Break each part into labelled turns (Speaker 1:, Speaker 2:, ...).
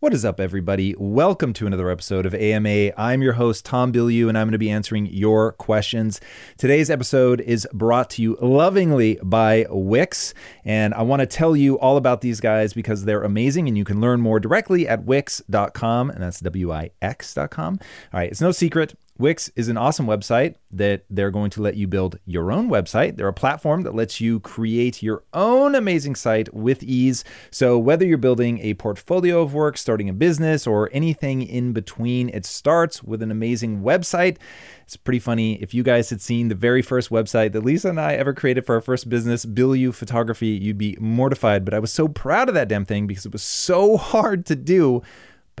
Speaker 1: What is up, everybody? Welcome to another episode of AMA. I'm your host, Tom Bilyeu, and I'm going to be answering your questions. Today's episode is brought to you lovingly by Wix, and I want to tell you all about these guys because they're amazing, and you can learn more directly at wix.com, and that's W I X.com. All right, it's no secret. Wix is an awesome website that they're going to let you build your own website. They're a platform that lets you create your own amazing site with ease. So, whether you're building a portfolio of work, starting a business, or anything in between, it starts with an amazing website. It's pretty funny. If you guys had seen the very first website that Lisa and I ever created for our first business, Bilyeu Photography, you'd be mortified. But I was so proud of that damn thing because it was so hard to do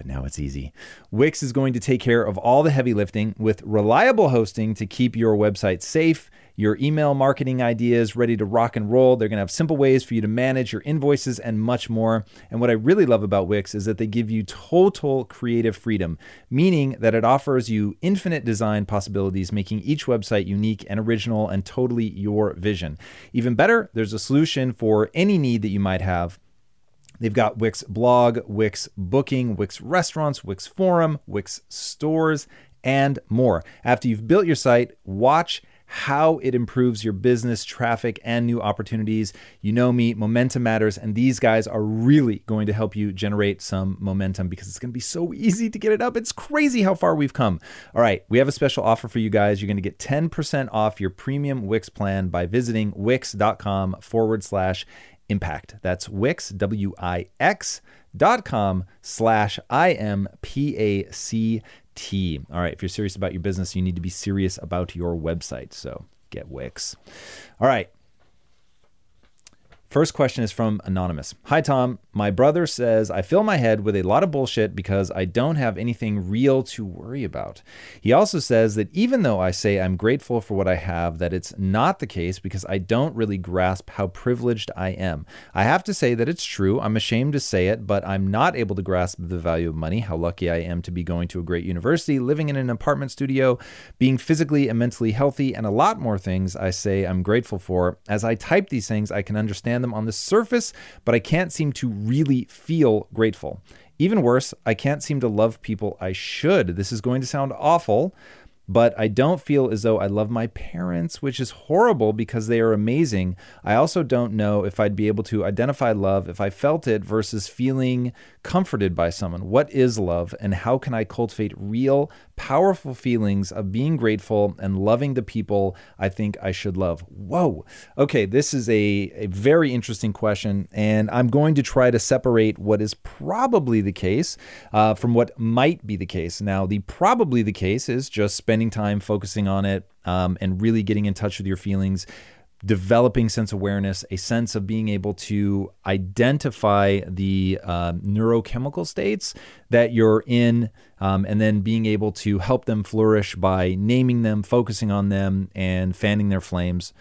Speaker 1: but now it's easy. Wix is going to take care of all the heavy lifting with reliable hosting to keep your website safe, your email marketing ideas ready to rock and roll. They're going to have simple ways for you to manage your invoices and much more. And what I really love about Wix is that they give you total creative freedom, meaning that it offers you infinite design possibilities, making each website unique and original and totally your vision. Even better, there's a solution for any need that you might have. They've got Wix blog, Wix booking, Wix restaurants, Wix forum, Wix stores, and more. After you've built your site, watch how it improves your business traffic and new opportunities. You know me, momentum matters, and these guys are really going to help you generate some momentum because it's going to be so easy to get it up. It's crazy how far we've come. All right, we have a special offer for you guys. You're going to get 10% off your premium Wix plan by visiting wix.com forward slash impact. That's Wix, W I X dot com slash I M P A C T. All right, if you're serious about your business, you need to be serious about your website. So get Wix. All right. First question is from Anonymous. Hi, Tom. My brother says I fill my head with a lot of bullshit because I don't have anything real to worry about. He also says that even though I say I'm grateful for what I have, that it's not the case because I don't really grasp how privileged I am. I have to say that it's true. I'm ashamed to say it, but I'm not able to grasp the value of money, how lucky I am to be going to a great university, living in an apartment studio, being physically and mentally healthy, and a lot more things I say I'm grateful for. As I type these things, I can understand understand them on the surface, but I can't seem to really feel grateful. Even worse, I can't seem to love people I should. This is going to sound awful, but I don't feel as though I love my parents, which is horrible because they are amazing. I also don't know if I'd be able to identify love if I felt it versus feeling comforted by someone. What is love, and how can I cultivate real, powerful feelings of being grateful and loving the people I think I should love? Whoa. Okay, this is a, a very interesting question, and I'm going to try to separate what is probably the case uh, from what might be the case. Now, the probably the case is just spending time focusing on it um, and really getting in touch with your feelings developing sense awareness, a sense of being able to identify the uh, neurochemical states that you're in, um, and then being able to help them flourish by naming them, focusing on them, and fanning their flames.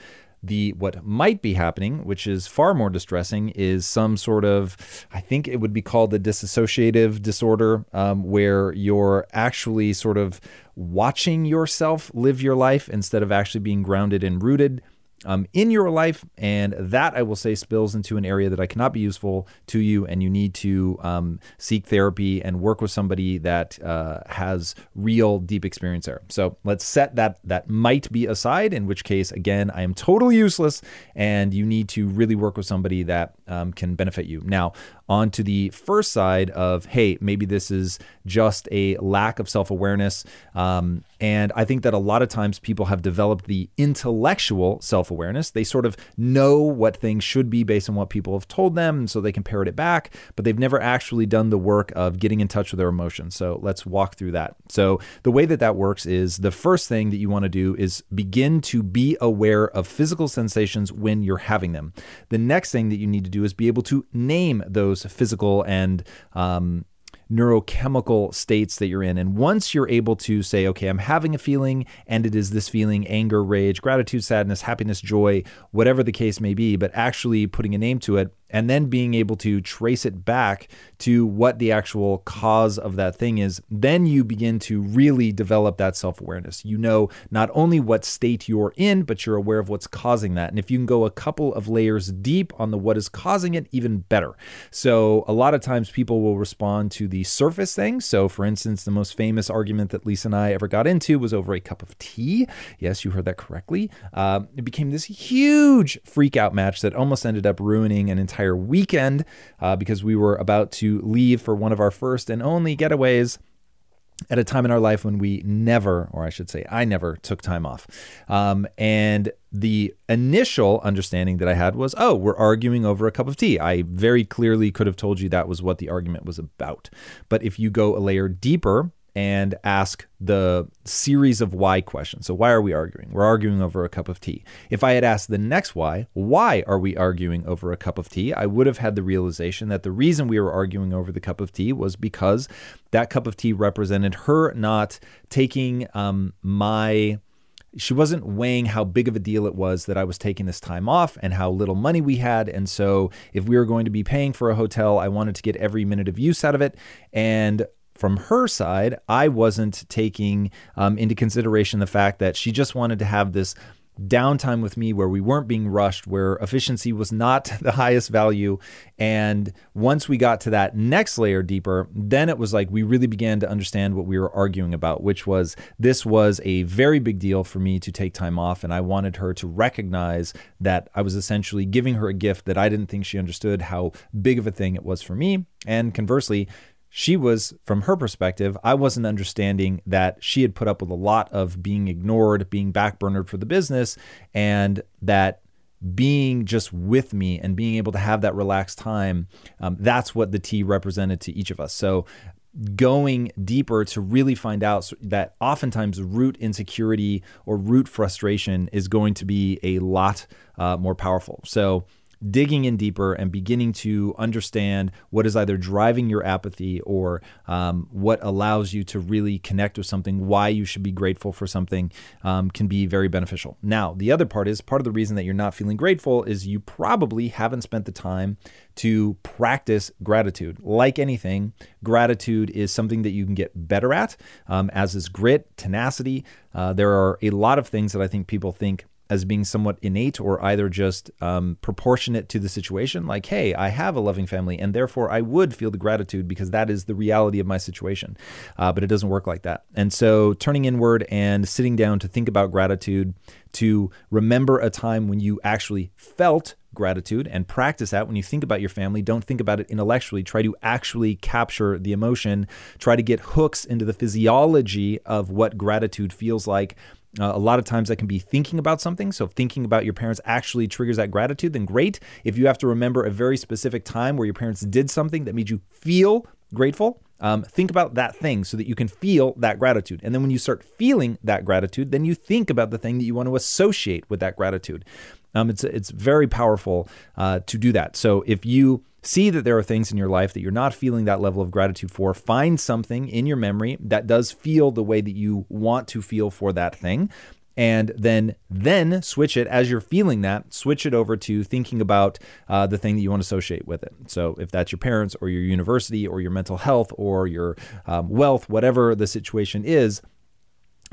Speaker 1: The what might be happening, which is far more distressing, is some sort of, I think it would be called the dissociative disorder, um, where you're actually sort of watching yourself live your life instead of actually being grounded and rooted um, in your life. And that I will say spills into an area that I cannot be useful to you. And you need to um, seek therapy and work with somebody that uh, has real deep experience there. So let's set that that might be aside, in which case, again, I am totally useless. And you need to really work with somebody that um, can benefit you. Now, on to the first side of, hey, maybe this is just a lack of self awareness. Um, and I think that a lot of times people have developed the intellectual self awareness. They sort of know what things should be based on what people have told them, so they can parrot it back, but they've never actually done the work of getting in touch with their emotions. So let's walk through that. So, the way that that works is the first thing that you want to do is begin to be aware of physical sensations when you're having them. The next thing that you need to do is be able to name those physical and um, neurochemical states that you're in. And once you're able to say, okay, I'm having a feeling and it is this feeling anger, rage, gratitude, sadness, happiness, joy, whatever the case may be, but actually putting a name to it, and then being able to trace it back to what the actual cause of that thing is, then you begin to really develop that self awareness. You know not only what state you're in, but you're aware of what's causing that. And if you can go a couple of layers deep on the what is causing it, even better. So, a lot of times people will respond to the surface thing. So, for instance, the most famous argument that Lisa and I ever got into was over a cup of tea. Yes, you heard that correctly. Uh, it became this huge freak out match that almost ended up ruining an entire entire weekend uh, because we were about to leave for one of our first and only getaways at a time in our life when we never, or I should say, I never took time off. Um, and the initial understanding that I had was, oh, we're arguing over a cup of tea. I very clearly could have told you that was what the argument was about. But if you go a layer deeper, and ask the series of why questions. So, why are we arguing? We're arguing over a cup of tea. If I had asked the next why, why are we arguing over a cup of tea? I would have had the realization that the reason we were arguing over the cup of tea was because that cup of tea represented her not taking um, my she wasn't weighing how big of a deal it was that I was taking this time off and how little money we had. And so, if we were going to be paying for a hotel, I wanted to get every minute of use out of it. And from her side, I wasn't taking um, into consideration the fact that she just wanted to have this downtime with me where we weren't being rushed, where efficiency was not the highest value. And once we got to that next layer deeper, then it was like we really began to understand what we were arguing about, which was this was a very big deal for me to take time off. And I wanted her to recognize that I was essentially giving her a gift that I didn't think she understood how big of a thing it was for me. And conversely, she was, from her perspective, I wasn't understanding that she had put up with a lot of being ignored, being backburnered for the business, and that being just with me and being able to have that relaxed time, um, that's what the tea represented to each of us. So, going deeper to really find out that oftentimes root insecurity or root frustration is going to be a lot uh, more powerful. So, digging in deeper and beginning to understand what is either driving your apathy or um, what allows you to really connect with something, why you should be grateful for something, um, can be very beneficial. Now, the other part is part of the reason that you're not feeling grateful is you probably haven't spent the time to practice gratitude. Like anything, gratitude is something that you can get better at, um, as is grit, tenacity. Uh, there are a lot of things that I think people think as being somewhat innate or either just um, proportionate to the situation. Like, hey, I have a loving family, and therefore I would feel the gratitude because that is the reality of my situation. Uh, but it doesn't work like that. And so, turning inward and sitting down to think about gratitude, to remember a time when you actually felt gratitude and practice that when you think about your family. Don't think about it intellectually. Try to actually capture the emotion. Try to get hooks into the physiology of what gratitude feels like uh, a lot of times that can be thinking about something. So if thinking about your parents actually triggers that gratitude, then great. If you have to remember a very specific time where your parents did something that made you feel grateful, um, think about that thing so that you can feel that gratitude. And then when you start feeling that gratitude, then you think about the thing that you want to associate with that gratitude. Um, it's it's very powerful uh, to do that. So if you see that there are things in your life that you're not feeling that level of gratitude for, find something in your memory that does feel the way that you want to feel for that thing. And then, then switch it as you're feeling that. Switch it over to thinking about uh, the thing that you want to associate with it. So, if that's your parents or your university or your mental health or your um, wealth, whatever the situation is,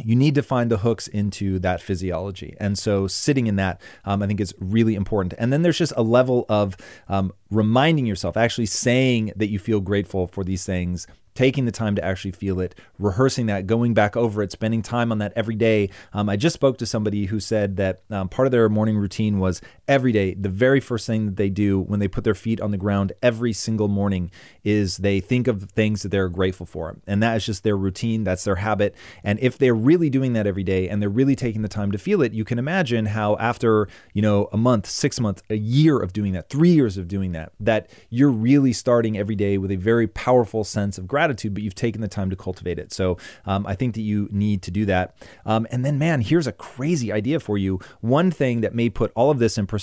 Speaker 1: you need to find the hooks into that physiology. And so sitting in that, um, I think is really important. And then there's just a level of um, reminding yourself, actually saying that you feel grateful for these things taking the time to actually feel it, rehearsing that, going back over it, spending time on that every day. Um, I just spoke to somebody who said that um, part of their morning routine was every day, the very first thing that they do when they put their feet on the ground every single morning is they think of things that they're grateful for. And that is just their routine, that's their habit. And if they're really doing that every day and they're really taking the time to feel it, you can imagine how after, you know, a month, six months, a year of doing that, three years of doing that, that you're really starting every day with a very powerful sense of gratitude gratitude, but you've taken the time to cultivate it. So um, I think that you need to do that. Um, and then, man, here's a crazy idea for you. One thing that may put all of this in perspective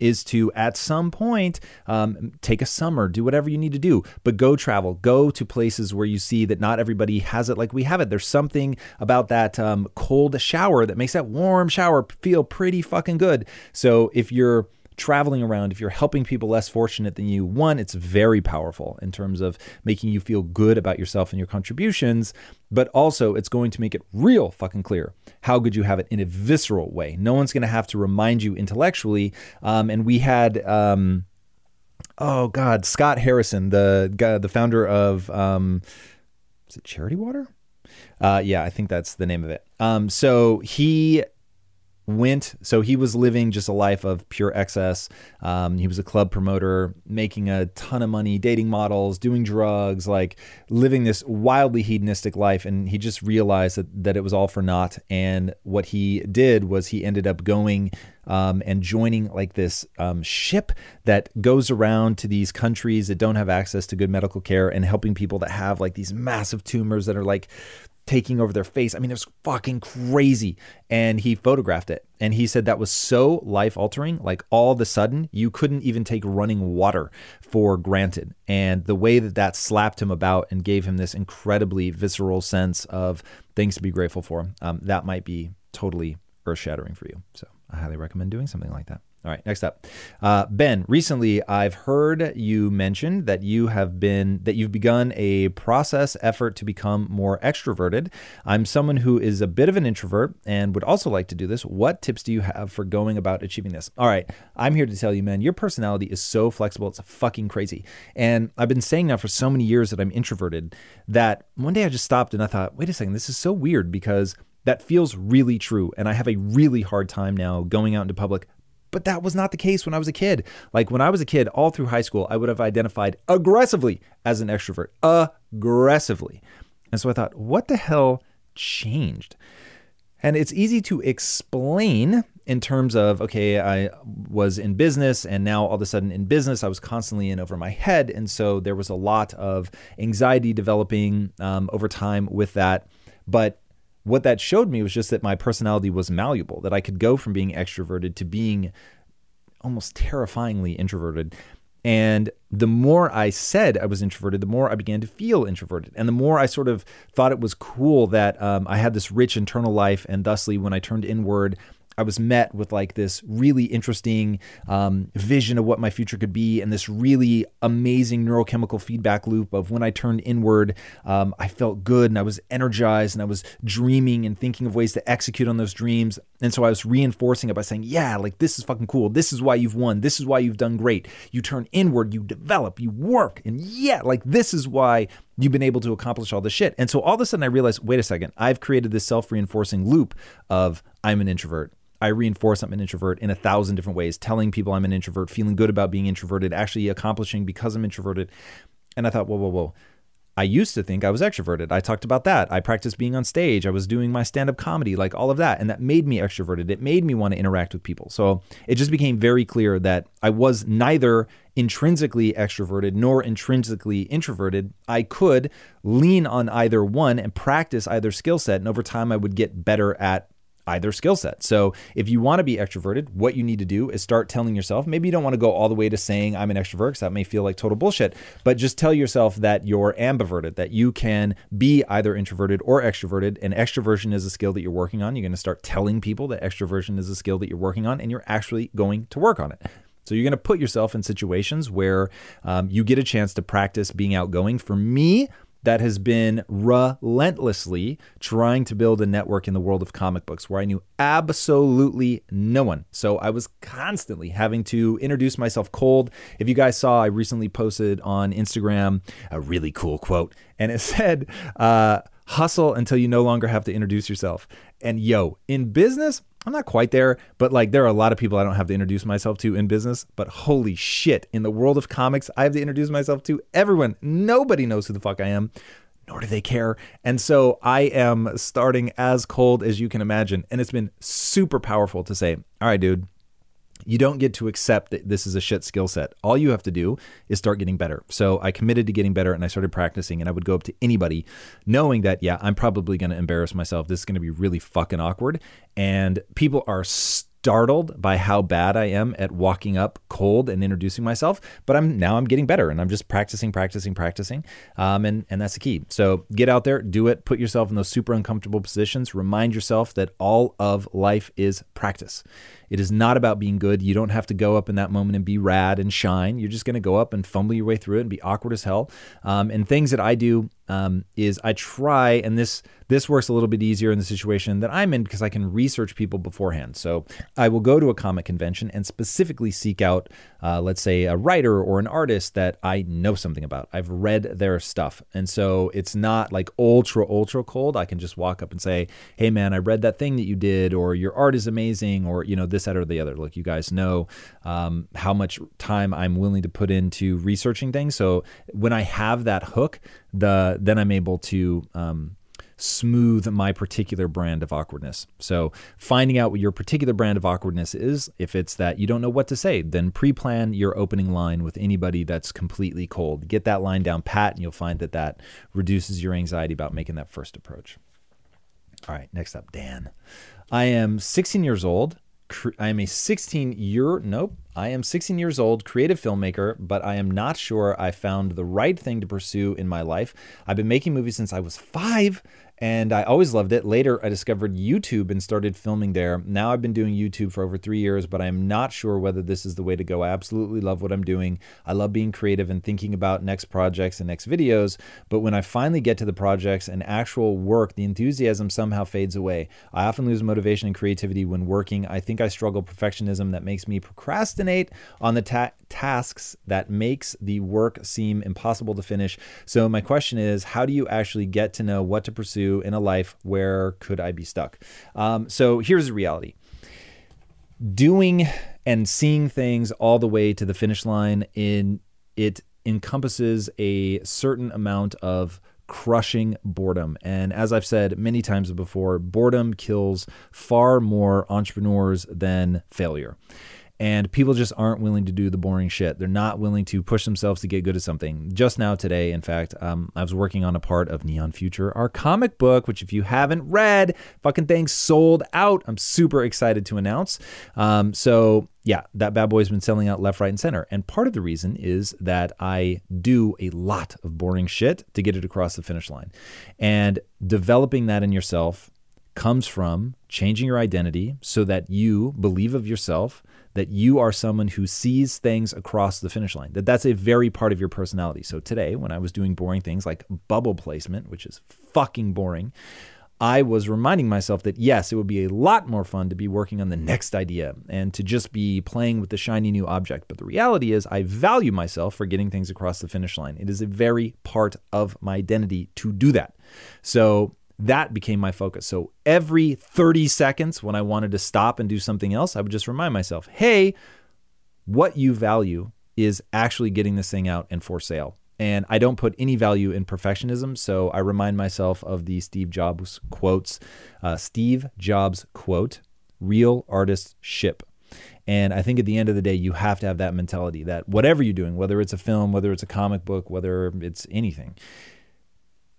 Speaker 1: is to at some point um, take a summer, do whatever you need to do, but go travel, go to places where you see that not everybody has it like we have it. There's something about that um, cold shower that makes that warm shower feel pretty fucking good. So if you're traveling around, if you're helping people less fortunate than you, one, it's very powerful in terms of making you feel good about yourself and your contributions, but also it's going to make it real fucking clear how good you have it in a visceral way. No one's going to have to remind you intellectually. Um, and we had. Um, oh God, Scott Harrison, the guy, the founder of um, is it Charity Water? Uh, yeah, I think that's the name of it. Um, so he went. So he was living just a life of pure excess. Um, he was a club promoter making a ton of money dating models doing drugs like living this wildly hedonistic life. And he just realized that, that it was all for naught. And what he did was he ended up going um, and joining like this um, ship that goes around to these countries that don't have access to good medical care and helping people that have like these massive tumors that are like taking over their face. I mean, it was fucking crazy. And he photographed it. And he said that was so life altering. Like all of a sudden, you couldn't even take running water for granted. And the way that that slapped him about and gave him this incredibly visceral sense of things to be grateful for, um, that might be totally earth shattering for you. So I highly recommend doing something like that. All right, next up, uh, Ben. Recently, I've heard you mention that you have been that you've begun a process effort to become more extroverted. I'm someone who is a bit of an introvert and would also like to do this. What tips do you have for going about achieving this? All right, I'm here to tell you, man. Your personality is so flexible; it's fucking crazy. And I've been saying now for so many years that I'm introverted that one day I just stopped and I thought, wait a second, this is so weird because that feels really true. And I have a really hard time now going out into public but that was not the case when I was a kid. Like when I was a kid, all through high school, I would have identified aggressively as an extrovert, aggressively. And so I thought, what the hell changed? And it's easy to explain in terms of, okay, I was in business and now all of a sudden in business, I was constantly in over my head. And so there was a lot of anxiety developing um, over time with that. But what that showed me was just that my personality was malleable, that I could go from being extroverted to being almost terrifyingly introverted. And the more I said I was introverted, the more I began to feel introverted. And the more I sort of thought it was cool that um, I had this rich internal life. And thusly, when I turned inward, I was met with like this really interesting um, vision of what my future could be, and this really amazing neurochemical feedback loop of when I turned inward, um, I felt good and I was energized and I was dreaming and thinking of ways to execute on those dreams. And so I was reinforcing it by saying, Yeah, like this is fucking cool. This is why you've won. This is why you've done great. You turn inward, you develop, you work. And yeah, like this is why you've been able to accomplish all this shit. And so all of a sudden I realized, wait a second, I've created this self reinforcing loop of I'm an introvert. I reinforce I'm an introvert in a thousand different ways, telling people I'm an introvert, feeling good about being introverted, actually accomplishing because I'm introverted. And I thought, whoa, whoa, whoa. I used to think I was extroverted. I talked about that. I practiced being on stage. I was doing my stand up comedy, like all of that. And that made me extroverted. It made me want to interact with people. So it just became very clear that I was neither intrinsically extroverted nor intrinsically introverted. I could lean on either one and practice either skill set. And over time, I would get better at either skill set. So if you want to be extroverted, what you need to do is start telling yourself, maybe you don't want to go all the way to saying I'm an extrovert because that may feel like total bullshit, but just tell yourself that you're ambiverted, that you can be either introverted or extroverted. And extroversion is a skill that you're working on. You're going to start telling people that extroversion is a skill that you're working on and you're actually going to work on it. So you're going to put yourself in situations where um, you get a chance to practice being outgoing. For me, that has been relentlessly trying to build a network in the world of comic books where I knew absolutely no one. So I was constantly having to introduce myself cold. If you guys saw, I recently posted on Instagram a really cool quote, and it said, uh, Hustle until you no longer have to introduce yourself. And yo, in business, I'm not quite there, but like there are a lot of people I don't have to introduce myself to in business. But holy shit, in the world of comics, I have to introduce myself to everyone. Nobody knows who the fuck I am, nor do they care. And so I am starting as cold as you can imagine. And it's been super powerful to say, all right, dude, you don't get to accept that this is a shit skill set. All you have to do is start getting better. So I committed to getting better and I started practicing and I would go up to anybody knowing that, yeah, I'm probably going to embarrass myself. This is going to be really fucking awkward. And people are startled by how bad I am at walking up cold and introducing myself, but I'm now I'm getting better and I'm just practicing, practicing, practicing, um, and and that's the key. So get out there, do it, put yourself in those super uncomfortable positions. Remind yourself that all of life is practice. It is not about being good. You don't have to go up in that moment and be rad and shine. You're just going to go up and fumble your way through it and be awkward as hell. Um, and things that I do um, is I try, and this this works a little bit easier in the situation that I'm in because I can research people beforehand. So I will go to a comic convention and specifically seek out, uh, let's say, a writer or an artist that I know something about. I've read their stuff, and so it's not like ultra ultra cold. I can just walk up and say, "Hey, man, I read that thing that you did," or "Your art is amazing," or you know this, that, or the other. Look, you guys know um, how much time I'm willing to put into researching things. So when I have that hook, the then I'm able to um, smooth my particular brand of awkwardness. So finding out what your particular brand of awkwardness is, if it's that you don't know what to say, then pre-plan your opening line with anybody that's completely cold. Get that line down pat, and you'll find that that reduces your anxiety about making that first approach. All right, next up, Dan. I am 16 years old. I am a 16 year, nope, I am 16 years old, creative filmmaker, but I am not sure I found the right thing to pursue in my life. I've been making movies since I was five and I always loved it. Later, I discovered YouTube and started filming there. Now I've been doing YouTube for over three years, but I'm not sure whether this is the way to go. I absolutely love what I'm doing. I love being creative and thinking about next projects and next videos. But when I finally get to the projects and actual work, the enthusiasm somehow fades away. I often lose motivation and creativity when working. I think I struggle perfectionism that makes me procrastinate on the ta- tasks that makes the work seem impossible to finish. So my question is, how do you actually get to know what to pursue? In a life where could I be stuck? Um, so here's the reality doing and seeing things all the way to the finish line in it encompasses a certain amount of crushing boredom. And as I've said many times before, boredom kills far more entrepreneurs than failure and people just aren't willing to do the boring shit. They're not willing to push themselves to get good at something. Just now today, in fact, um, I was working on a part of Neon Future, our comic book, which if you haven't read, fucking thing sold out. I'm super excited to announce. Um, so yeah, that bad boy's been selling out left, right, and center. And part of the reason is that I do a lot of boring shit to get it across the finish line. And developing that in yourself comes from changing your identity so that you believe of yourself that you are someone who sees things across the finish line, that that's a very part of your personality. So today, when I was doing boring things like bubble placement, which is fucking boring, I was reminding myself that yes, it would be a lot more fun to be working on the next idea and to just be playing with the shiny new object. But the reality is, I value myself for getting things across the finish line. It is a very part of my identity to do that. So that became my focus. So every 30 seconds when I wanted to stop and do something else, I would just remind myself, hey, what you value is actually getting this thing out and for sale. And I don't put any value in perfectionism. So I remind myself of the Steve Jobs quotes uh, Steve Jobs quote, real artists ship. And I think at the end of the day, you have to have that mentality that whatever you're doing, whether it's a film, whether it's a comic book, whether it's anything,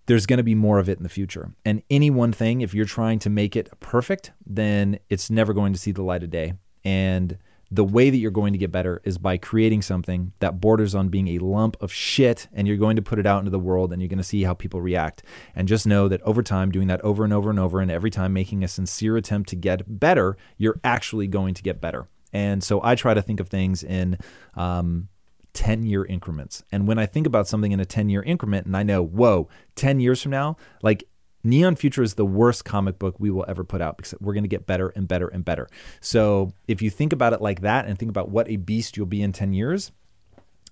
Speaker 1: there's going to be more of it in the future. And any one thing, if you're trying to make it perfect, then it's never going to see the light of day. And the way that you're going to get better is by creating something that borders on being a lump of shit and you're going to put it out into the world and you're going to see how people react. And just know that over time, doing that over and over and over, and every time making a sincere attempt to get better, you're actually going to get better. And so I try to think of things in um, 10 year increments. And when I think about something in a 10 year increment and I know, whoa, 10 years from now, like Neon Future is the worst comic book we will ever put out because we're going to get better and better and better. So if you think about it like that and think about what a beast you'll be in 10 years,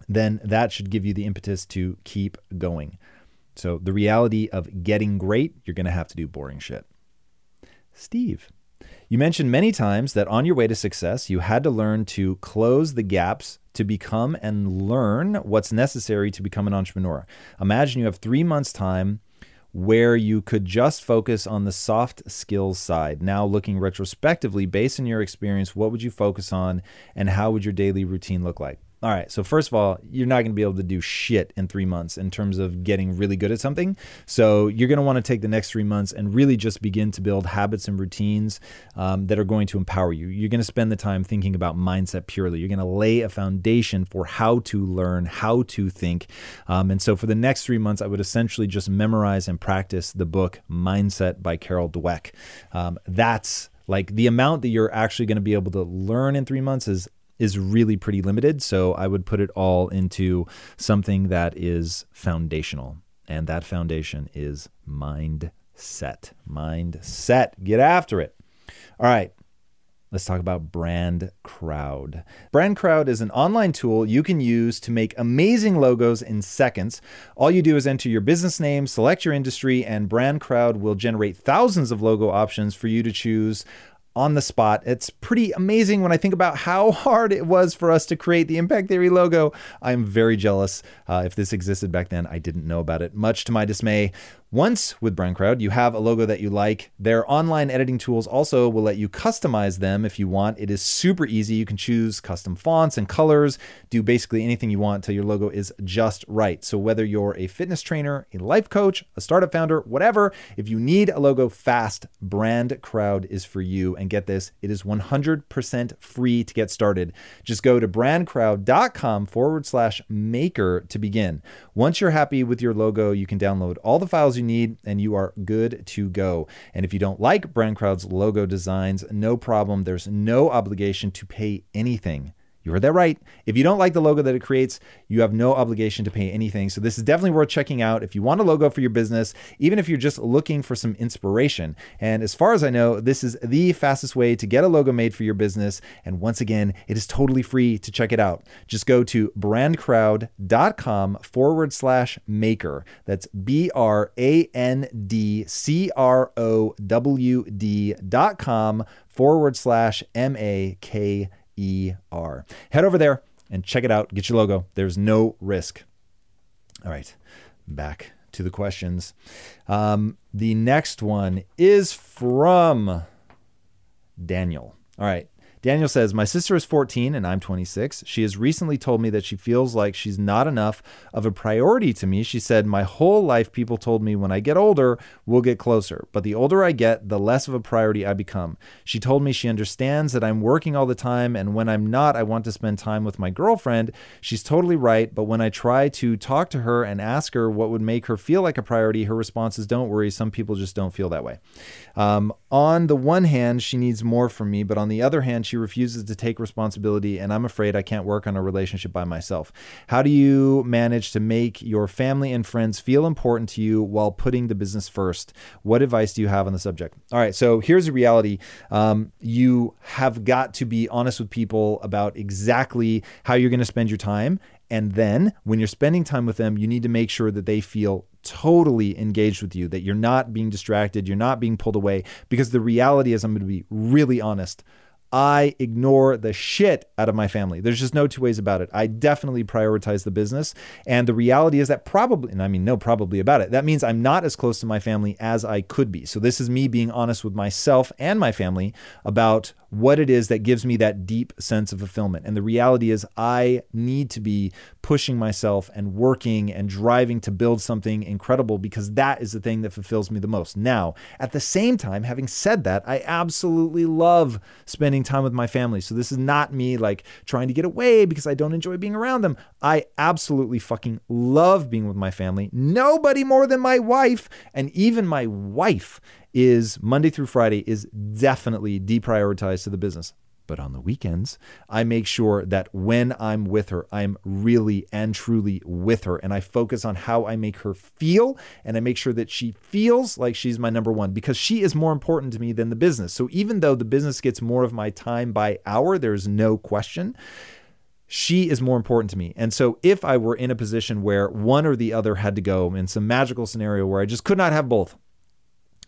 Speaker 1: then that should give you the impetus to keep going. So the reality of getting great, you're going to have to do boring shit. Steve. You mentioned many times that on your way to success, you had to learn to close the gaps to become and learn what's necessary to become an entrepreneur. Imagine you have three months' time where you could just focus on the soft skills side. Now, looking retrospectively, based on your experience, what would you focus on and how would your daily routine look like? All right. So, first of all, you're not going to be able to do shit in three months in terms of getting really good at something. So, you're going to want to take the next three months and really just begin to build habits and routines um, that are going to empower you. You're going to spend the time thinking about mindset purely. You're going to lay a foundation for how to learn, how to think. Um, and so, for the next three months, I would essentially just memorize and practice the book Mindset by Carol Dweck. Um, that's like the amount that you're actually going to be able to learn in three months is is really pretty limited. So I would put it all into something that is foundational. And that foundation is mindset. Mindset. Get after it. All right. Let's talk about Brand Crowd. Brand Crowd is an online tool you can use to make amazing logos in seconds. All you do is enter your business name, select your industry, and Brand Crowd will generate thousands of logo options for you to choose on the spot. It's pretty amazing when I think about how hard it was for us to create the Impact Theory logo. I'm very jealous. Uh, if this existed back then, I didn't know about it, much to my dismay. Once with BrandCrowd, you have a logo that you like. Their online editing tools also will let you customize them if you want. It is super easy. You can choose custom fonts and colors, do basically anything you want until your logo is just right. So, whether you're a fitness trainer, a life coach, a startup founder, whatever, if you need a logo fast, BrandCrowd is for you. And get this, it is 100% free to get started. Just go to brandcrowd.com forward slash maker to begin. Once you're happy with your logo, you can download all the files you need and you are good to go. And if you don't like BrandCrowd's logo designs, no problem. There's no obligation to pay anything. You heard that right. If you don't like the logo that it creates, you have no obligation to pay anything. So this is definitely worth checking out if you want a logo for your business, even if you're just looking for some inspiration. And as far as I know, this is the fastest way to get a logo made for your business. And once again, it is totally free to check it out. Just go to brandcrowd.com forward slash maker. That's B R A N D C R O W D dot com forward slash M A K E-R. Head over there and check it out. Get your logo. There's no risk. All right, back to the questions. Um, the next one is from Daniel. All right. Daniel says, My sister is 14 and I'm 26. She has recently told me that she feels like she's not enough of a priority to me. She said, My whole life, people told me when I get older, we'll get closer. But the older I get, the less of a priority I become. She told me she understands that I'm working all the time, and when I'm not, I want to spend time with my girlfriend. She's totally right. But when I try to talk to her and ask her what would make her feel like a priority, her response is, Don't worry. Some people just don't feel that way. Um, on the one hand, she needs more from me, but on the other hand, she refuses to take responsibility, and I'm afraid I can't work on a relationship by myself. How do you manage to make your family and friends feel important to you while putting the business first? What advice do you have on the subject? All right, so here's the reality um, you have got to be honest with people about exactly how you're going to spend your time. And then when you're spending time with them, you need to make sure that they feel totally engaged with you, that you're not being distracted, you're not being pulled away. Because the reality is, I'm going to be really honest. I ignore the shit out of my family. There's just no two ways about it. I definitely prioritize the business. And the reality is that probably, and I mean, no, probably about it, that means I'm not as close to my family as I could be. So this is me being honest with myself and my family about what it is that gives me that deep sense of fulfillment. And the reality is, I need to be pushing myself and working and driving to build something incredible because that is the thing that fulfills me the most. Now, at the same time, having said that, I absolutely love spending time with my family. So this is not me like trying to get away because I don't enjoy being around them. I absolutely fucking love being with my family. Nobody more than my wife. And even my wife is Monday through Friday is definitely deprioritized to the business. But on the weekends, I make sure that when I'm with her, I'm really and truly with her. And I focus on how I make her feel. And I make sure that she feels like she's my number one because she is more important to me than the business. So even though the business gets more of my time by hour, there's no question she is more important to me. And so if I were in a position where one or the other had to go in some magical scenario where I just could not have both,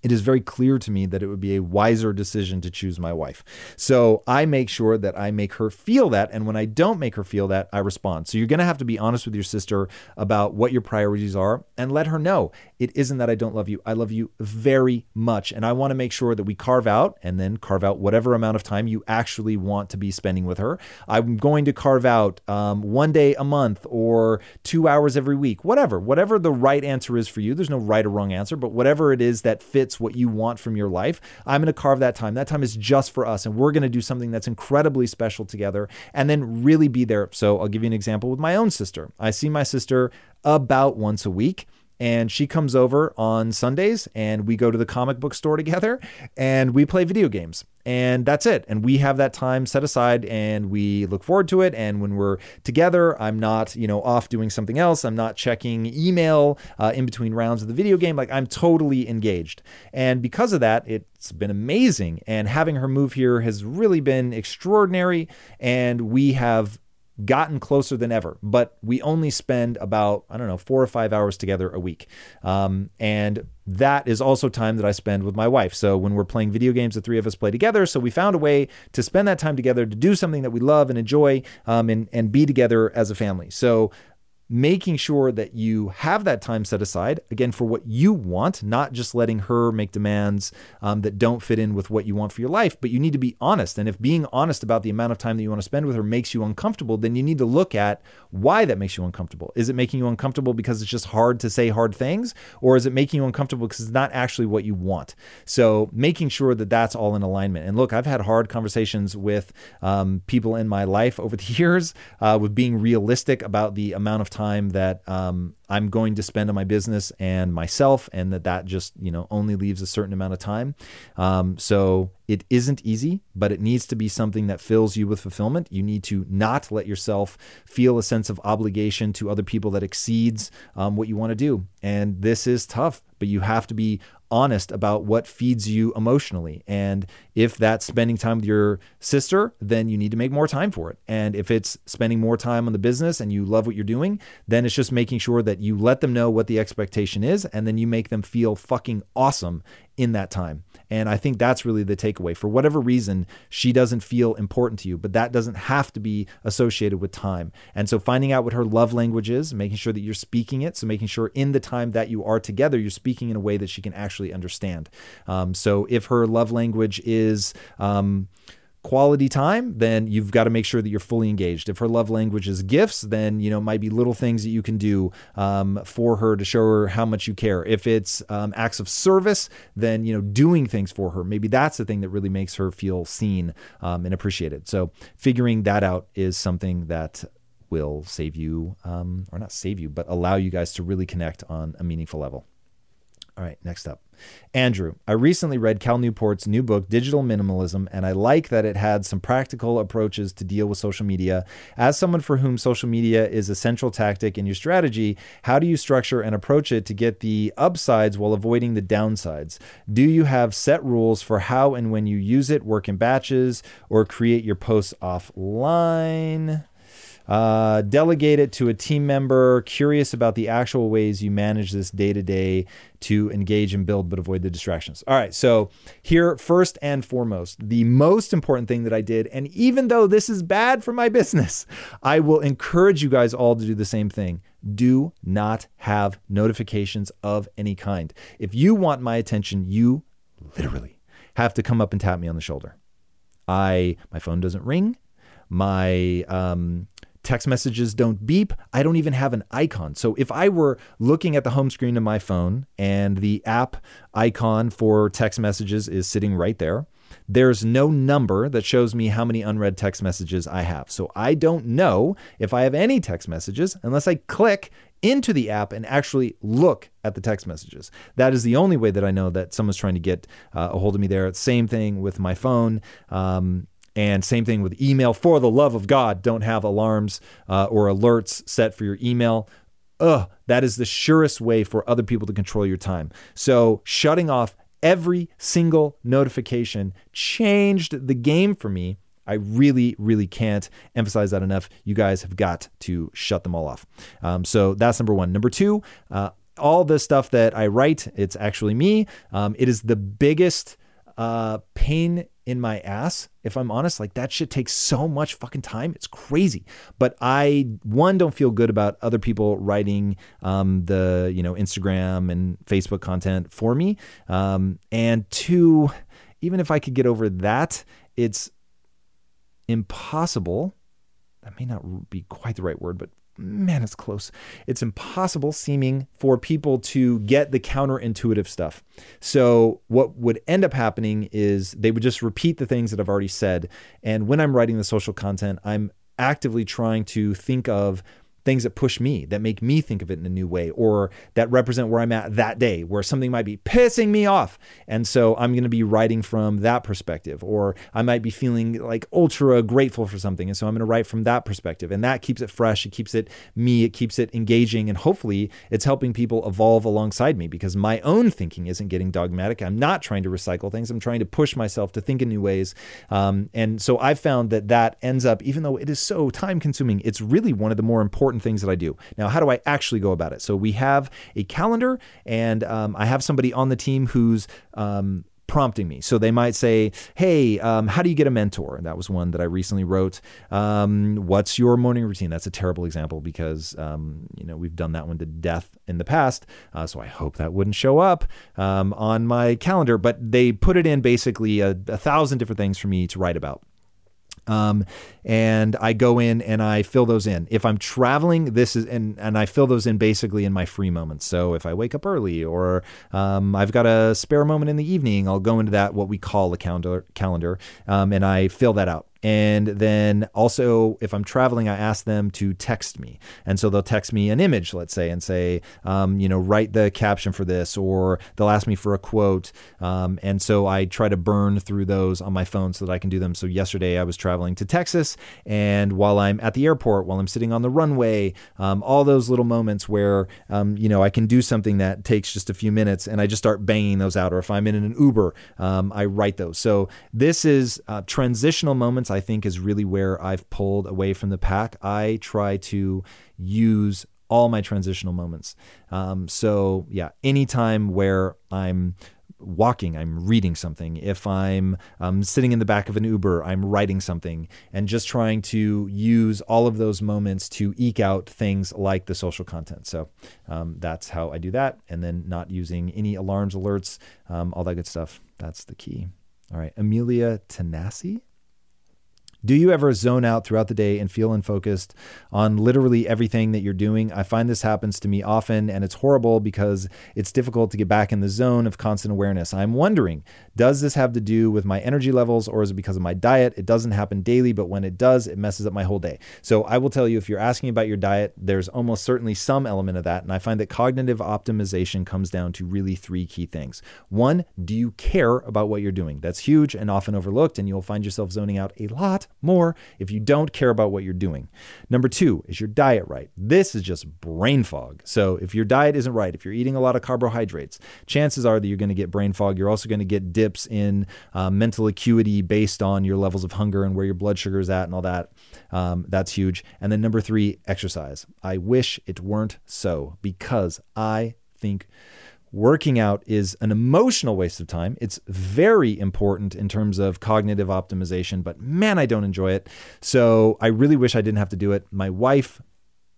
Speaker 1: it is very clear to me that it would be a wiser decision to choose my wife. So I make sure that I make her feel that. And when I don't make her feel that, I respond. So you're going to have to be honest with your sister about what your priorities are and let her know it isn't that I don't love you. I love you very much. And I want to make sure that we carve out and then carve out whatever amount of time you actually want to be spending with her. I'm going to carve out um, one day a month or two hours every week, whatever, whatever the right answer is for you. There's no right or wrong answer, but whatever it is that fits what you want from your life, I'm going to carve that time. That time is just for us. And we're going to do something that's incredibly special together and then really be there. So I'll give you an example with my own sister. I see my sister about once a week and she comes over on Sundays and we go to the comic book store together and we play video games. And that's it. And we have that time set aside and we look forward to it. And when we're together, I'm not, you know, off doing something else. I'm not checking email uh, in between rounds of the video game. Like I'm totally engaged. And because of that, it's been amazing. And having her move here has really been extraordinary. And we have gotten closer than ever, but we only spend about, I don't know, four or five hours together a week. Um, and that is also time that I spend with my wife. So when we're playing video games, the three of us play together. So we found a way to spend that time together to do something that we love and enjoy um, and, and be together as a family. So making sure that you have that time set aside again for what you want not just letting her make demands um, that don't fit in with what you want for your life but you need to be honest. And if being honest about the amount of time that you want to spend with her makes you uncomfortable then you need to look at why that makes you uncomfortable. Is it making you uncomfortable because it's just hard to say hard things or is it making you uncomfortable because it's not actually what you want? So making sure that that's all in alignment. And look i've had hard conversations with um, people in my life over the years uh, with being realistic about the amount of time that um, I'm going to spend on my business and myself, and that that just you know only leaves a certain amount of time. Um, so it isn't easy, but it needs to be something that fills you with fulfillment. You need to not let yourself feel a sense of obligation to other people that exceeds um, what you want to do. And this is tough, but you have to be honest about what feeds you emotionally. And if that's spending time with your sister, then you need to make more time for it. And if it's spending more time on the business and you love what you're doing, then it's just making sure that you let them know what the expectation is and then you make them feel fucking awesome in that time. And I think that's really the takeaway. For whatever reason, she doesn't feel important to you, but that doesn't have to be associated with time. And so finding out what her love language is, making sure that you're speaking it. So making sure in the time that you are together, you're speaking in a way that she can actually understand. Um, so if her love language is, um, quality time, then you've got to make sure that you're fully engaged. If her love language is gifts, then you know might be little things that you can do um, for her to show her how much you care. If it's um, acts of service, then you know doing things for her. Maybe that's the thing that really makes her feel seen um, and appreciated. So figuring that out is something that will save you, um, or not save you, but allow you guys to really connect on a meaningful level. All right, next up. Andrew, I recently read Cal Newport's new book, Digital Minimalism, and I like that it had some practical approaches to deal with social media. As someone for whom social media is a central tactic in your strategy, how do you structure and approach it to get the upsides while avoiding the downsides? Do you have set rules for how and when you use it, work in batches, or create your posts offline? Uh, delegate it to a team member curious about the actual ways you manage this day to day to engage and build but avoid the distractions. All right, so here, first and foremost, the most important thing that I did, and even though this is bad for my business, I will encourage you guys all to do the same thing. Do not have notifications of any kind. If you want my attention, you literally have to come up and tap me on the shoulder. I my phone doesn't ring. My um, text messages don't beep. I don't even have an icon. So if I were looking at the home screen of my phone and the app icon for text messages is sitting right there, there's no number that shows me how many unread text messages I have. So I don't know if I have any text messages unless I click into the app and actually look at the text messages. That is the only way that I know that someone's trying to get uh, a hold of me there. Same thing with my phone. Um, and same thing with email. For the love of God, don't have alarms uh, or alerts set for your email. Ugh, that is the surest way for other people to control your time. So shutting off every single notification changed the game for me. I really, really can't emphasize that enough. You guys have got to shut them all off. Um, so that's number one. Number two, uh, all the stuff that I write, it's actually me. Um, it is the biggest uh, pain in my ass. If I'm honest, like that shit takes so much fucking time. It's crazy. But I one don't feel good about other people writing um, the you know Instagram and Facebook content for me. Um, and two, even if I could get over that, it's impossible. That may not be quite the right word, but man, it's close. It's impossible seeming for people to get the counterintuitive stuff. So, what would end up happening is they would just repeat the things that I've already said. And when I'm writing the social content, I'm actively trying to think of things that push me, that make me think of it in a new way, or that represent where I'm at that day, where something might be pissing me off. And so I'm going to be writing from that perspective, or I might be feeling like ultra grateful for something. And so I'm going to write from that perspective. And that keeps it fresh. It keeps it me. It keeps it engaging. And hopefully it's helping people evolve alongside me because my own thinking isn't getting dogmatic. I'm not trying to recycle things. I'm trying to push myself to think in new ways. Um, and so I've found that that ends up, even though it is so time consuming, it's really one of the more important important things that I do. Now, how do I actually go about it? So we have a calendar, and um, I have somebody on the team who's um, prompting me. So they might say, Hey, um, how do you get a mentor? That was one that I recently wrote. Um, what's your morning routine? That's a terrible example because, um, you know, we've done that one to death in the past. Uh, so I hope that wouldn't show up um, on my calendar. But they put it in basically a, a thousand different things for me to write about. Um, and I go in and I fill those in. If I'm traveling, this is and and I fill those in basically in my free moments. So if I wake up early or um, I've got a spare moment in the evening, I'll go into that what we call a calendar calendar, um, and I fill that out. And then also, if I'm traveling, I ask them to text me. And so they'll text me an image, let's say, and say, um, you know, write the caption for this, or they'll ask me for a quote. Um, and so I try to burn through those on my phone so that I can do them. So yesterday I was traveling to Texas, and while I'm at the airport, while I'm sitting on the runway, um, all those little moments where, um, you know, I can do something that takes just a few minutes and I just start banging those out. Or if I'm in an Uber, um, I write those. So this is uh, transitional moments. I think is really where I've pulled away from the pack. I try to use all my transitional moments. Um, so yeah, anytime where I'm walking, I'm reading something. If I'm um, sitting in the back of an Uber, I'm writing something, and just trying to use all of those moments to eke out things like the social content. So um, that's how I do that. And then not using any alarms, alerts, um, all that good stuff. That's the key. All right. Amelia Tenassi do you ever zone out throughout the day and feel unfocused on literally everything that you're doing? I find this happens to me often and it's horrible because it's difficult to get back in the zone of constant awareness. I'm wondering, does this have to do with my energy levels or is it because of my diet? It doesn't happen daily, but when it does, it messes up my whole day. So I will tell you if you're asking about your diet, there's almost certainly some element of that. And I find that cognitive optimization comes down to really three key things. One, do you care about what you're doing? That's huge and often overlooked, and you'll find yourself zoning out a lot more if you don't care about what you're doing. Number two, is your diet right? This is just brain fog. So if your diet isn't right, if you're eating a lot of carbohydrates, chances are that you're going to get brain fog. You're also going to get dips in uh, mental acuity based on your levels of hunger and where your blood sugar is at and all that. Um, that's huge. And then number three, exercise. I wish it weren't so because I think working out is an emotional waste of time. It's very important in terms of cognitive optimization, but man, I don't enjoy it. So I really wish I didn't have to do it. My wife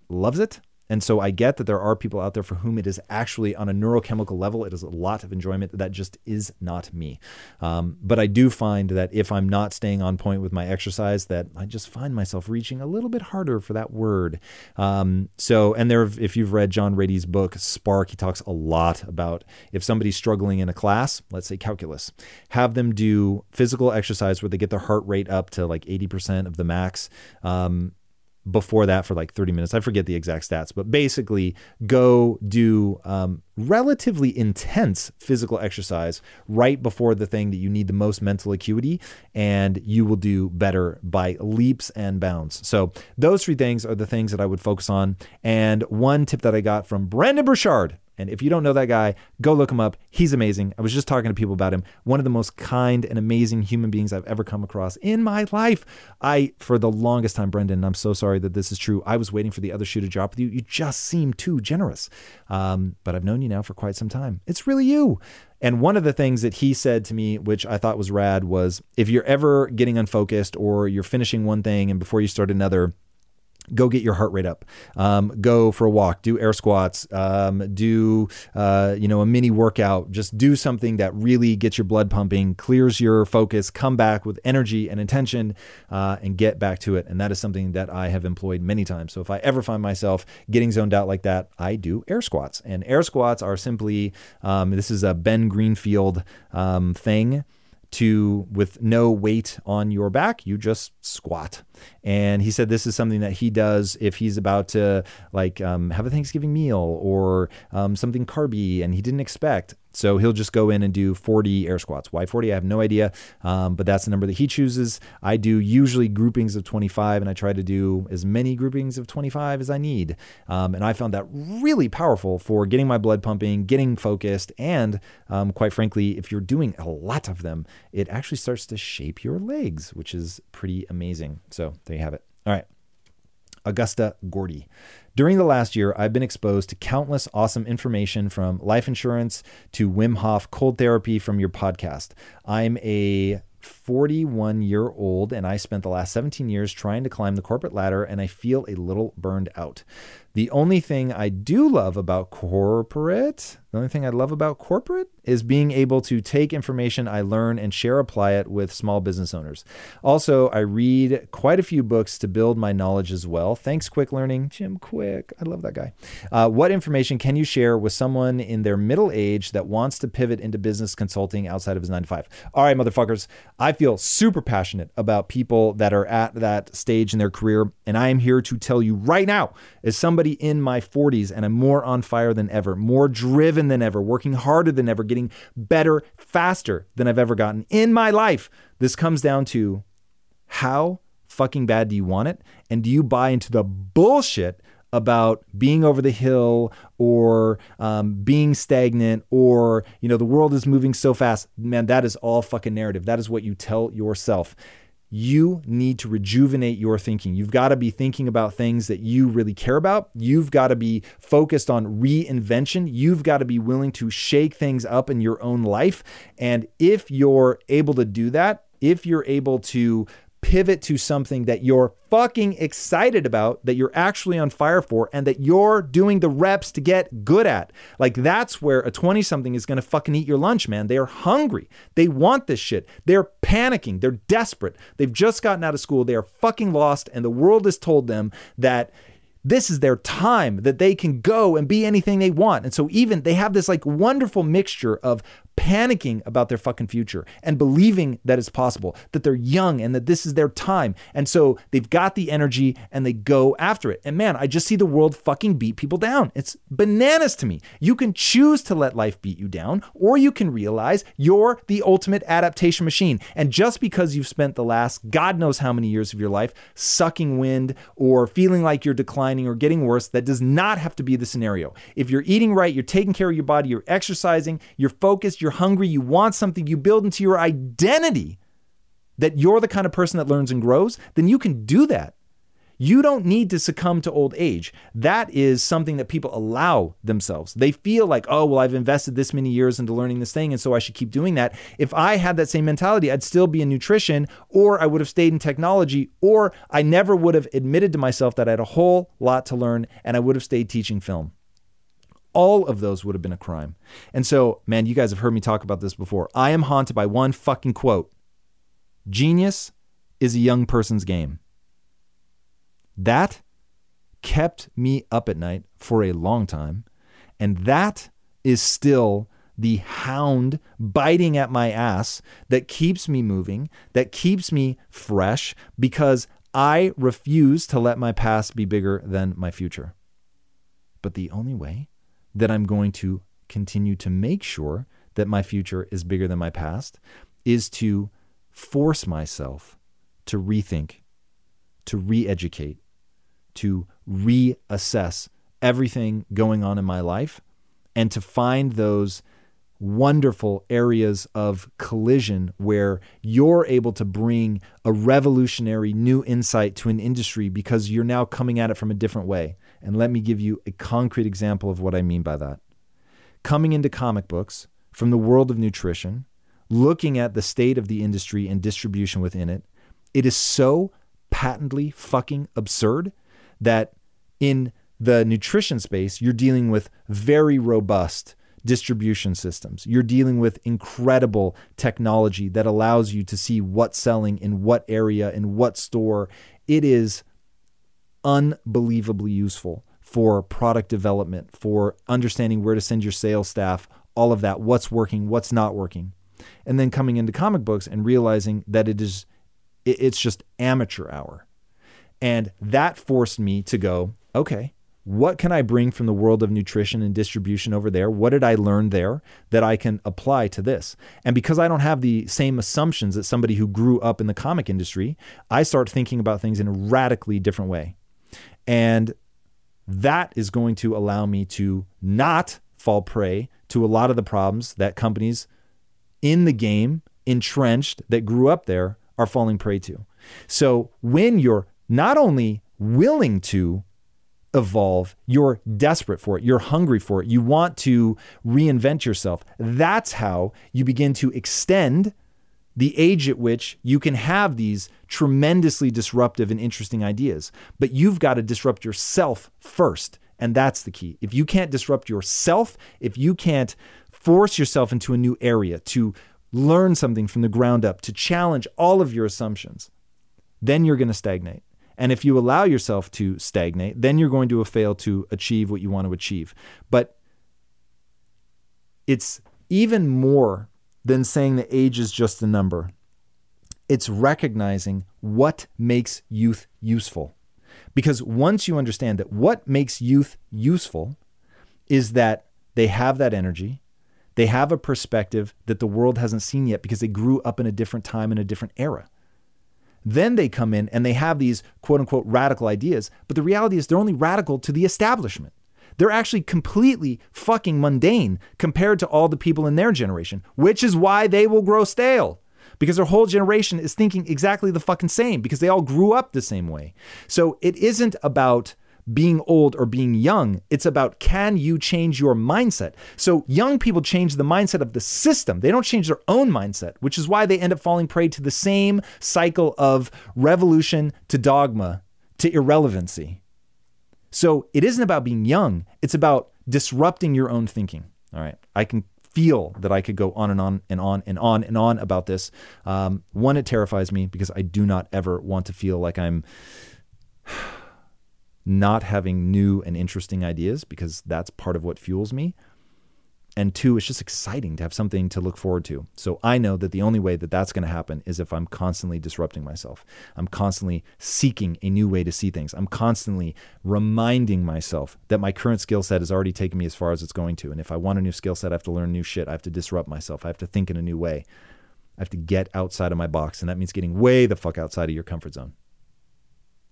Speaker 1: loves it. And so I get that there are people out there for whom it is actually on a neurochemical level, it is a lot of enjoyment. That just is not me. Um, but I do find that if I'm not staying on point with my exercise, that I just find myself reaching a little bit harder for that word. Um, so, and there, if you've read John Ratey's book Spark, he talks a lot about if somebody's struggling in a class, let's say calculus, have them do physical exercise where they get their heart rate up to like 80% of the max. Um, before that for like 30 minutes. I forget the exact stats, but basically go do um, relatively intense physical exercise right before the thing that you need the most mental acuity, and you will do better by leaps and bounds. So, those three things are the things that I would focus on. And one tip that I got from Brendon Burchard And if you don't know that guy, go look him up. He's amazing. I was just talking to people about him. One of the most kind and amazing human beings I've ever come across in my life. I, for the longest time, Brendon, I'm so sorry that this is true. I was waiting for the other shoe to drop with you. You just seem too generous. Um, but I've known you now for quite some time. It's really you. And one of the things that he said to me, which I thought was rad, was if you're ever getting unfocused or you're finishing one thing and before you start another, go get your heart rate up. Um, go for a walk do air squats um, do uh, you know a mini workout. Just do something that really gets your blood pumping clears your focus come back with energy and intention uh, and get back to it. And that is something that i have employed many times. So if i ever find myself getting zoned out like that i do air squats. And air squats are simply um, this is a ben greenfield um, thing to with no weight on your back you just squat. And he said this is something that he does if he's about to like um, have a thanksgiving meal or um, something carby and he didn't expect so he'll just go in and do 40 air squats. Why 40? I have no idea, um, but that's the number that he chooses. I do usually groupings of 25, and I try to do as many groupings of 25 as I need. Um, and I found that really powerful for getting my blood pumping, getting focused, and um, quite frankly, if you're doing a lot of them, it actually starts to shape your legs, which is pretty amazing. So there you have it. All right. Augusta Gordy. During the last year, I've been exposed to countless awesome information from life insurance to Wim Hof cold therapy from your podcast. I'm a 41 year old and I spent the last 17 years trying to climb the corporate ladder and I feel a little burned out. The only thing I do love about corporate, the only thing I love about corporate is being able to take information I learn and share, apply it with small business owners. Also, I read quite a few books to build my knowledge as well. Thanks, Kwik Learning. Jim Kwik, I love that guy. Uh, what information can you share with someone in their middle age that wants to pivot into business consulting outside of his nine to five? All right, motherfuckers, I feel super passionate about people that are at that stage in their career. And I am here to tell you right now, as somebody in my 40s and I'm more on fire than ever, more driven than ever, working harder than ever, getting better faster than I've ever gotten in my life. This comes down to how fucking bad do you want it? And do you buy into the bullshit about being over the hill or um, being stagnant or, you know, the world is moving so fast? Man, that is all fucking narrative. That is what you tell yourself you need to rejuvenate your thinking. You've got to be thinking about things that you really care about. You've got to be focused on reinvention. You've got to be willing to shake things up in your own life. And if you're able to do that, if you're able to pivot to something that you're fucking excited about, that you're actually on fire for, and that you're doing the reps to get good at. Like that's where a 20 something is gonna fucking eat your lunch, man. They are hungry. They want this shit. They're panicking. They're desperate. They've just gotten out of school. They are fucking lost, and the world has told them that this is their time that they can go and be anything they want. And so even they have this like wonderful mixture of panicking about their fucking future and believing that it's possible, that they're young and that this is their time. And so they've got the energy and they go after it. And man, I just see the world fucking beat people down. It's bananas to me. You can choose to let life beat you down, or you can realize you're the ultimate adaptation machine. And just because you've spent the last God knows how many years of your life sucking wind or feeling like you're declining or getting worse, that does not have to be the scenario. If you're eating right, you're taking care of your body, you're exercising, you're focused, you're you're hungry, you want something, you build into your identity that you're the kind of person that learns and grows, then you can do that. You don't need to succumb to old age. That is something that people allow themselves. They feel like, oh, well, I've invested this many years into learning this thing, and so I should keep doing that. If I had that same mentality, I'd still be in nutrition, or I would have stayed in technology, or I never would have admitted to myself that I had a whole lot to learn, and I would have stayed teaching film all of those would have been a crime. And so, man, you guys have heard me talk about this before. I am haunted by one fucking quote Genius is a young person's game. That kept me up at night for a long time. And that is still the hound biting at my ass that keeps me moving, that keeps me fresh, because I refuse to let my past be bigger than my future. But the only way that I'm going to continue to make sure that my future is bigger than my past is to force myself to rethink, to re educate, to reassess everything going on in my life and to find those wonderful areas of collision where you're able to bring a revolutionary new insight to an industry because you're now coming at it from a different way. And let me give you a concrete example of what I mean by that. Coming into comic books from the world of nutrition, looking at the state of the industry and distribution within it, it is so patently fucking absurd that in the nutrition space, you're dealing with very robust distribution systems. You're dealing with incredible technology that allows you to see what's selling in what area, in what store. It is unbelievably useful for product development, for understanding where to send your sales staff, all of that, what's working, what's not working. And then coming into comic books and realizing that it is it's just amateur hour. And that forced me to go, okay, what can I bring from the world of nutrition and distribution over there? What did I learn there that I can apply to this? And because I don't have the same assumptions that somebody who grew up in the comic industry, I start thinking about things in a radically different way. And that is going to allow me to not fall prey to a lot of the problems that companies in the game, entrenched, that grew up there, are falling prey to. So when you're not only willing to evolve. You're desperate for it. You're hungry for it. You want to reinvent yourself. That's how you begin to extend the age at which you can have these tremendously disruptive and interesting ideas. But you've got to disrupt yourself first. And that's the key. If you can't disrupt yourself, if you can't force yourself into a new area to learn something from the ground up, to challenge all of your assumptions, then you're going to stagnate. And if you allow yourself to stagnate, then you're going to fail to achieve what you want to achieve. But it's even more than saying the age is just a number. It's recognizing what makes youth useful. Because once you understand that what makes youth useful is that they have that energy, they have a perspective that the world hasn't seen yet because they grew up in a different time in a different era. Then they come in and they have these quote unquote radical ideas. But the reality is they're only radical to the establishment. They're actually completely fucking mundane compared to all the people in their generation, which is why they will grow stale. Because their whole generation is thinking exactly the fucking same because they all grew up the same way. So it isn't about being old or being young. It's about can you change your mindset? So young people change the mindset of the system. They don't change their own mindset, which is why they end up falling prey to the same cycle of revolution to dogma to irrelevancy. So it isn't about being young, it's about disrupting your own thinking. All right. I can feel that I could go on and on and on and on and on about this. Um, one, it terrifies me because I do not ever want to feel like I'm not having new and interesting ideas because that's part of what fuels me. And two, it's just exciting to have something to look forward to. So I know that the only way that that's going to happen is if I'm constantly disrupting myself. I'm constantly seeking a new way to see things. I'm constantly reminding myself that my current skill set has already taken me as far as it's going to. And if I want a new skill set, I have to learn new shit. I have to disrupt myself. I have to think in a new way. I have to get outside of my box. And that means getting way the fuck outside of your comfort zone.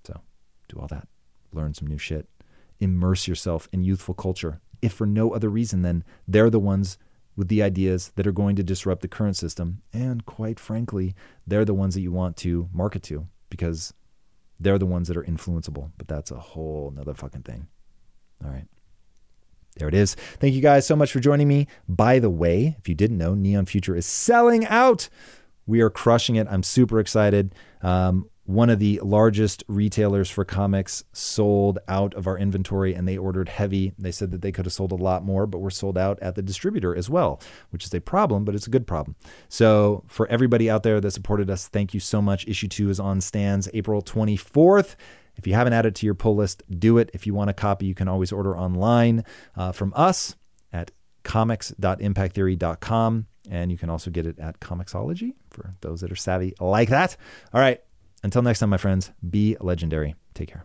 Speaker 1: So do all that learn some new shit, immerse yourself in youthful culture, if for no other reason than they're the ones with the ideas that are going to disrupt the current system. And quite frankly, they're the ones that you want to market to because they're the ones that are influenceable. But that's a whole nother fucking thing. All right. There it is. Thank you guys so much for joining me. By the way, if you didn't know, Neon Future is selling out. We are crushing it. I'm super excited. Um, one of the largest retailers for comics sold out of our inventory and they ordered heavy. They said that they could have sold a lot more, but we're sold out at the distributor as well, which is a problem, but it's a good problem. So, for everybody out there that supported us, thank you so much. Issue 2 is on stands April 24th. If you haven't added to your pull list, do it. If you want a copy, you can always order online uh, from us at comics.impacttheory.com. And you can also get it at Comixology for those that are savvy like that. All right. Until next time, my friends, be legendary. Take care.